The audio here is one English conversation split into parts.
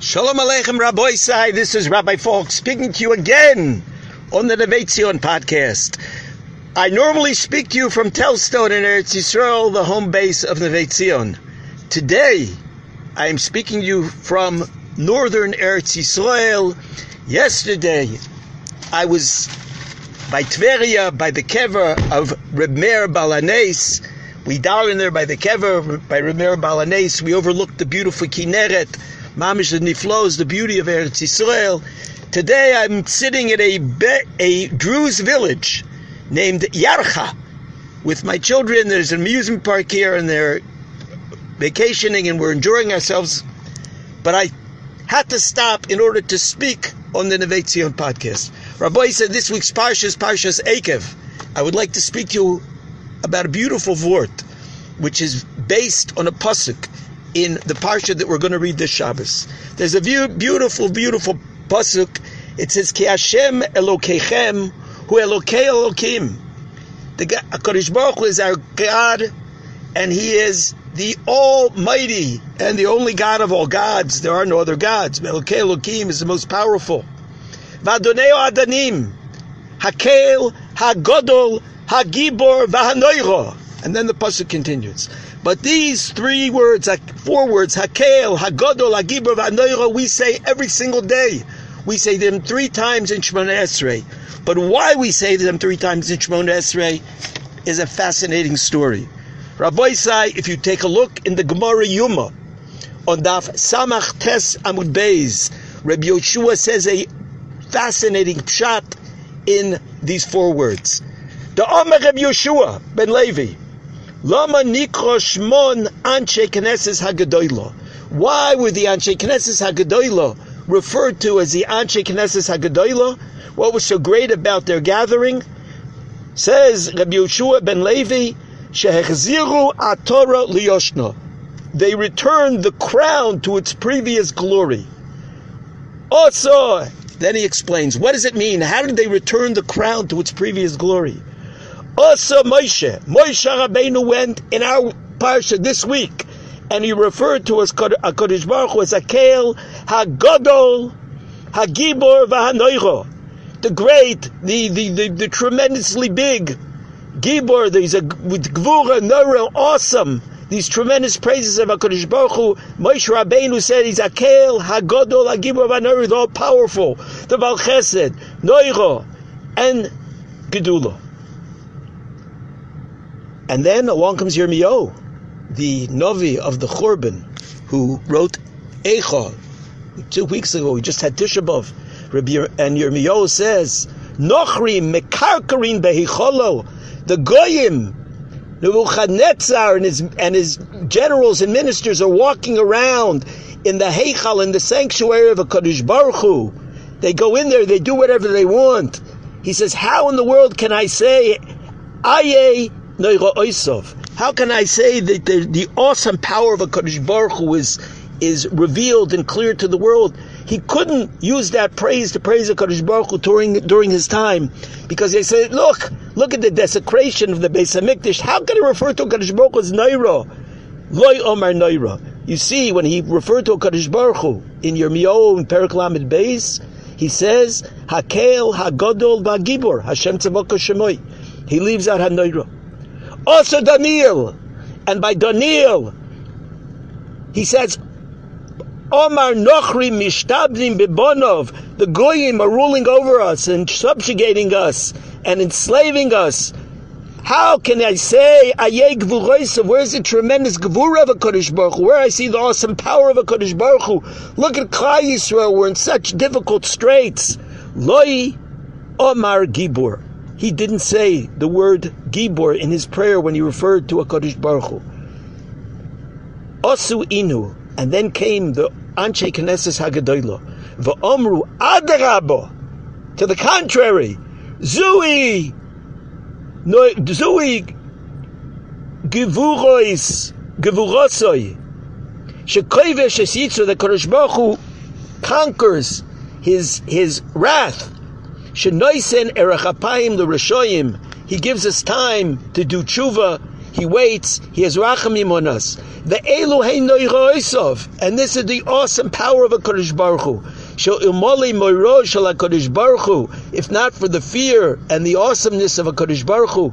Shalom Aleichem Rabboisai. This is Rabbi Falk speaking to you again on the Neve Zion podcast. I normally speak to you from Telz Stone in Eretz Yisrael, the home base of Neve Zion. Today, I am speaking to you from northern Eretz Yisrael. Yesterday, I was by Tveria, by the kever of Reb Meir Baal Haness. We down in there by the kever, by Reb Meir Baal Haness. We overlooked the beautiful Kinneret Mamish the Niflos, the beauty of Eretz Yisrael. Today I'm sitting at a a Druze village named Yarka with my children. There's an amusement park here, and they're vacationing, and we're enjoying ourselves. But I had to stop in order to speak on the Neve Zion podcast. Rabbi said this week's parsha is Parshas Ekev. I would like to speak to you about a beautiful vort, which is based on a pasuk in the parsha that we're going to read this Shabbos. There's a beautiful, beautiful pasuk. It says, "Ki Hashem Elokeichem hu Elokei Elokim." The Hakadosh Baruch is our God, and He is the Almighty and the only God of all gods. There are no other gods. Elokei Elokim is the most powerful. Vadoneo Adanim, Hakel, Hagodol, Hagibor, Vahanoiro. And then the pasuk continues. But these three words, four words, Hakel, Hagodol, Hagibor, Vanoira, we say every single day. We say them three times in Shemona Esrei. But why we say them three times in Shemona Esrei is a fascinating story. Rabboisai, if you take a look in the Gemara Yuma, on Daf Samach Tes Amud Beis, Rabbi Yoshua says a fascinating pshat in these four words. The Omer Rabbi Yoshua ben Levi, Lama nikro shmon anshe knesses hagadoilo. Why were the anshe knesses hagadoilo referred to as the anshe knesses hagadoilo? What was so great about their gathering? Says Rabbi Yeshua ben Levi, shehechziru atorah liyoshna. They returned the crown to its previous glory. Also, then he explains, what does it mean? How did they return the crown to its previous glory? Also Moshe, Moshe Rabbeinu went in our parsha this week, and he referred to us as Hakadosh uh, Baruch Hu as Akel Hagadol Hagibor Vahanoiro, the great, the, the, the, the tremendously big Gibor. There's a with Gvura Noro, awesome. These tremendous praises of Hakadosh Baruch Hu. Moshe Rabbeinu said he's Akel Hagadol Hagibor Vahanoiro, the all powerful, the Baal Chesed, Noiro, and Gedula. And then along comes Yirmiyahu, the Novi of the Churban, who wrote Eicha. Two weeks ago, we just had Tisha B'Av. And Yirmiyahu says, Nochri mekarkarin behicholo, the Goyim, Nebuchadnezzar and his, and his generals and ministers are walking around in the Heichal, in the sanctuary of a Kaddish Baruch Hu. They go in there, they do whatever they want. He says, how in the world can I say, Aye how can I say that the, the awesome power of a Kaddish Baruch Hu is, is revealed and clear to the world? He couldn't use that praise to praise a Kaddish Baruch Hu during, during his time because they said, look, look at the desecration of the Beis Hamikdash. How can he refer to Kaddish Baruch Hu as Naira? Loy Omar Naira. You see, when he referred to a Kaddish Baruch Hu in Yirmiyahu and Perek Lamed Beis, he says, Hakel, Hagodol, Vagibor, Hashem Tzavok Shemoy. He leaves out HaNoira. Also Daniel. And by Daniel, he says, Omar Nochri Mishtabdim Bibonov, the Goyim are ruling over us and subjugating us and enslaving us. How can I say Ayeh Gvuroisav? Where's the tremendous Gvura of a Kodesh Baruch Hu? Where I see the awesome power of a Kodesh Baruch Hu? Look at Klal Yisrael. We're in such difficult straits. Loi Omar Gibur. He didn't say the word Gibor in his prayer when he referred to a Kodesh Baruch Hu. Osu Inu, and then came the Anshe Knesses Hagadoilo. V'omru Adarabo. To the contrary, Zui, no, Zui Givurois, Givurosoi. Shekoive Shesitzu, the Kodesh Baruch Hu conquers his, his wrath Shenoisen erachapayim the Rishoyim. He gives us time to do tshuva. He waits. He has rachamim on us. The elu hey and this is the awesome power of a Kodesh Baruch Hu. If not for the fear and the awesomeness of a Kodesh Baruch Hu,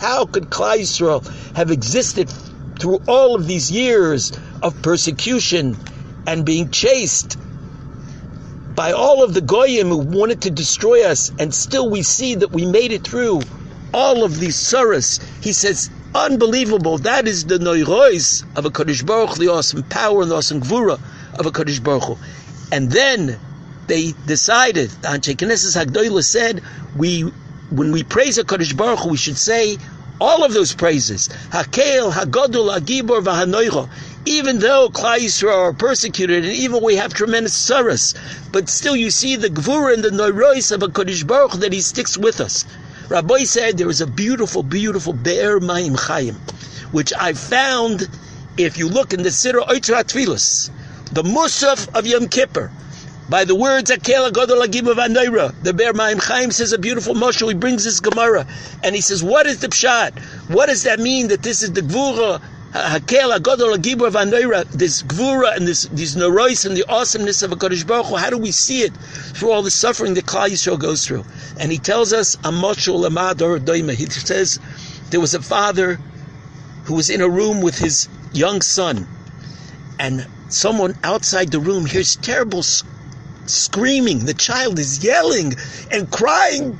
how could Klal Yisrael have existed through all of these years of persecution and being chased by all of the goyim who wanted to destroy us, and still we see that we made it through all of these surahs. He says, unbelievable. That is the noirois of a Kodesh Baruch, the awesome power and the awesome gvura of a Kodesh Baruch. And then they decided, the Anshe Knesses Hagdoila said, we, when we praise a Kodesh Baruch, we should say all of those praises. Hakel, Hagodol, Agibor, Vahanoiro even though Klal Yisrael are persecuted, and even we have tremendous sorrows, but still you see the gvura and the noirois of a Kodesh Baruch that He sticks with us. Rabbi said there is a beautiful, beautiful Be'er Mayim Chayim, which I found if you look in the Siddur Oitra Tfilis, the Musaf of Yom Kippur, by the words Akela Godol Agim of Anayra. The Be'er Mayim Chaim says a beautiful moshel. He brings this Gemara and he says, "What is the pshat? What does that mean that this is the gvura Agibur Vanoira, this Gvura and this these Norois and the awesomeness of a Kodesh Baruch Hu, how do we see it through all the suffering that Klal Yisrael goes through? And he tells us Amoshul Amador Doima. He says there was a father who was in a room with his young son, and someone outside the room hears terrible screaming. The child is yelling and crying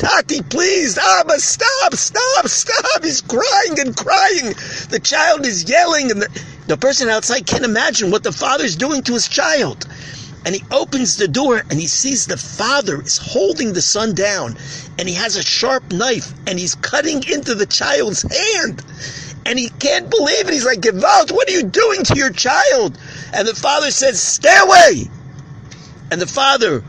Tati, please, Abba, stop, stop, stop. He's crying and crying. The child is yelling, and the, the person outside can't imagine what the father's doing to his child. And he opens the door and he sees the father is holding the son down and he has a sharp knife and he's cutting into the child's hand. And he can't believe it. He's like, Gewalt, what are you doing to your child? And the father says, Stay away. And the father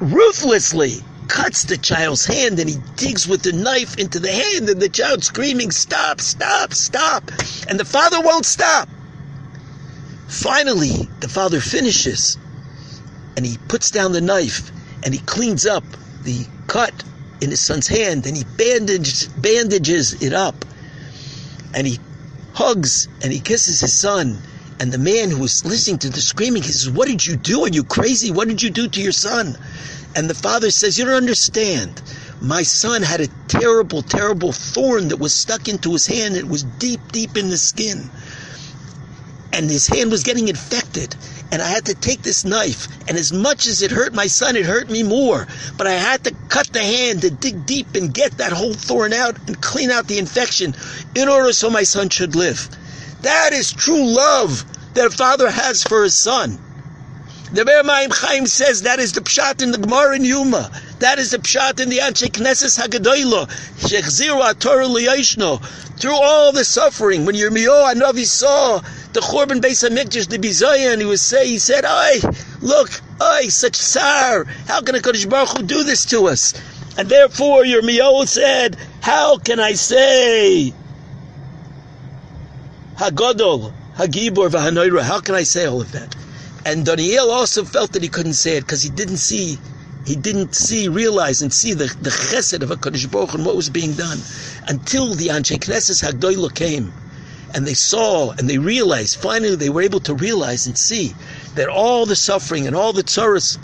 ruthlessly cuts the child's hand and he digs with the knife into the hand and the child screaming, stop, stop, stop. And the father won't stop. Finally, the father finishes and he puts down the knife and he cleans up the cut in his son's hand and he bandages, bandages it up and he hugs and he kisses his son. And the man who was listening to the screaming, he says, What did you do? Are you crazy? What did you do to your son? And the father says, You don't understand. My son had a terrible, terrible thorn that was stuck into his hand. It was deep, deep in the skin. And his hand was getting infected. And I had to take this knife. And as much as it hurt my son, it hurt me more. But I had to cut the hand to dig deep and get that whole thorn out and clean out the infection in order so my son should live. That is true love that a father has for his son. The Mayim Chaim says that is the pshat in the Gemara in Yuma. That is the pshat in the Anshe Knesses Hagadoilo. Shechziru Torah liyashno. Through all the suffering, when Yirmiyahu Hanavi saw the Churban Beis Hamikdash, the Bizayan, he was say, he said, "Oi, look, oi, such sar. How can a Kodesh Baruch Hu do this to us?" And therefore, Yirmiyahu said, "How can I say Hagodol, Hagibor, Vahanoira? How can I say all of that?" And Daniel also felt that he couldn't say it because he didn't see, he didn't see, realize and see the, the chesed of HaKadosh Baruch and what was being done. Until the Anshe Knesses Hagdoilo came and they saw and they realized, finally they were able to realize and see that all the suffering and all the tzaras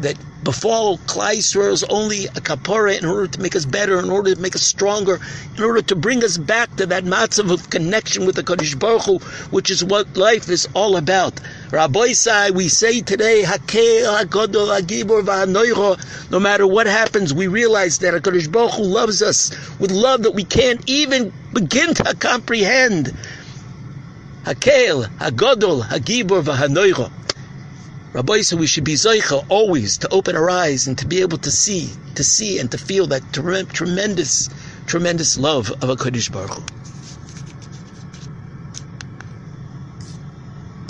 that befall is only a kapara in order to make us better, in order to make us stronger, in order to bring us back to that matzav of connection with the Kodesh Baruch Hu, which is what life is all about. Rabbi we say today, Hakel, Hakodol, Hagibor, Vahanoiro, no matter what happens, we realize that HaKadosh Baruch Hu loves us with love that we can't even begin to comprehend. Hakel, Hagodol, Hagibor, Vahanoiro. Rabbi said we should be zeicha always to open our eyes and to be able to see, to see and to feel that tremendous, tremendous love of a Kodesh Baruch Hu.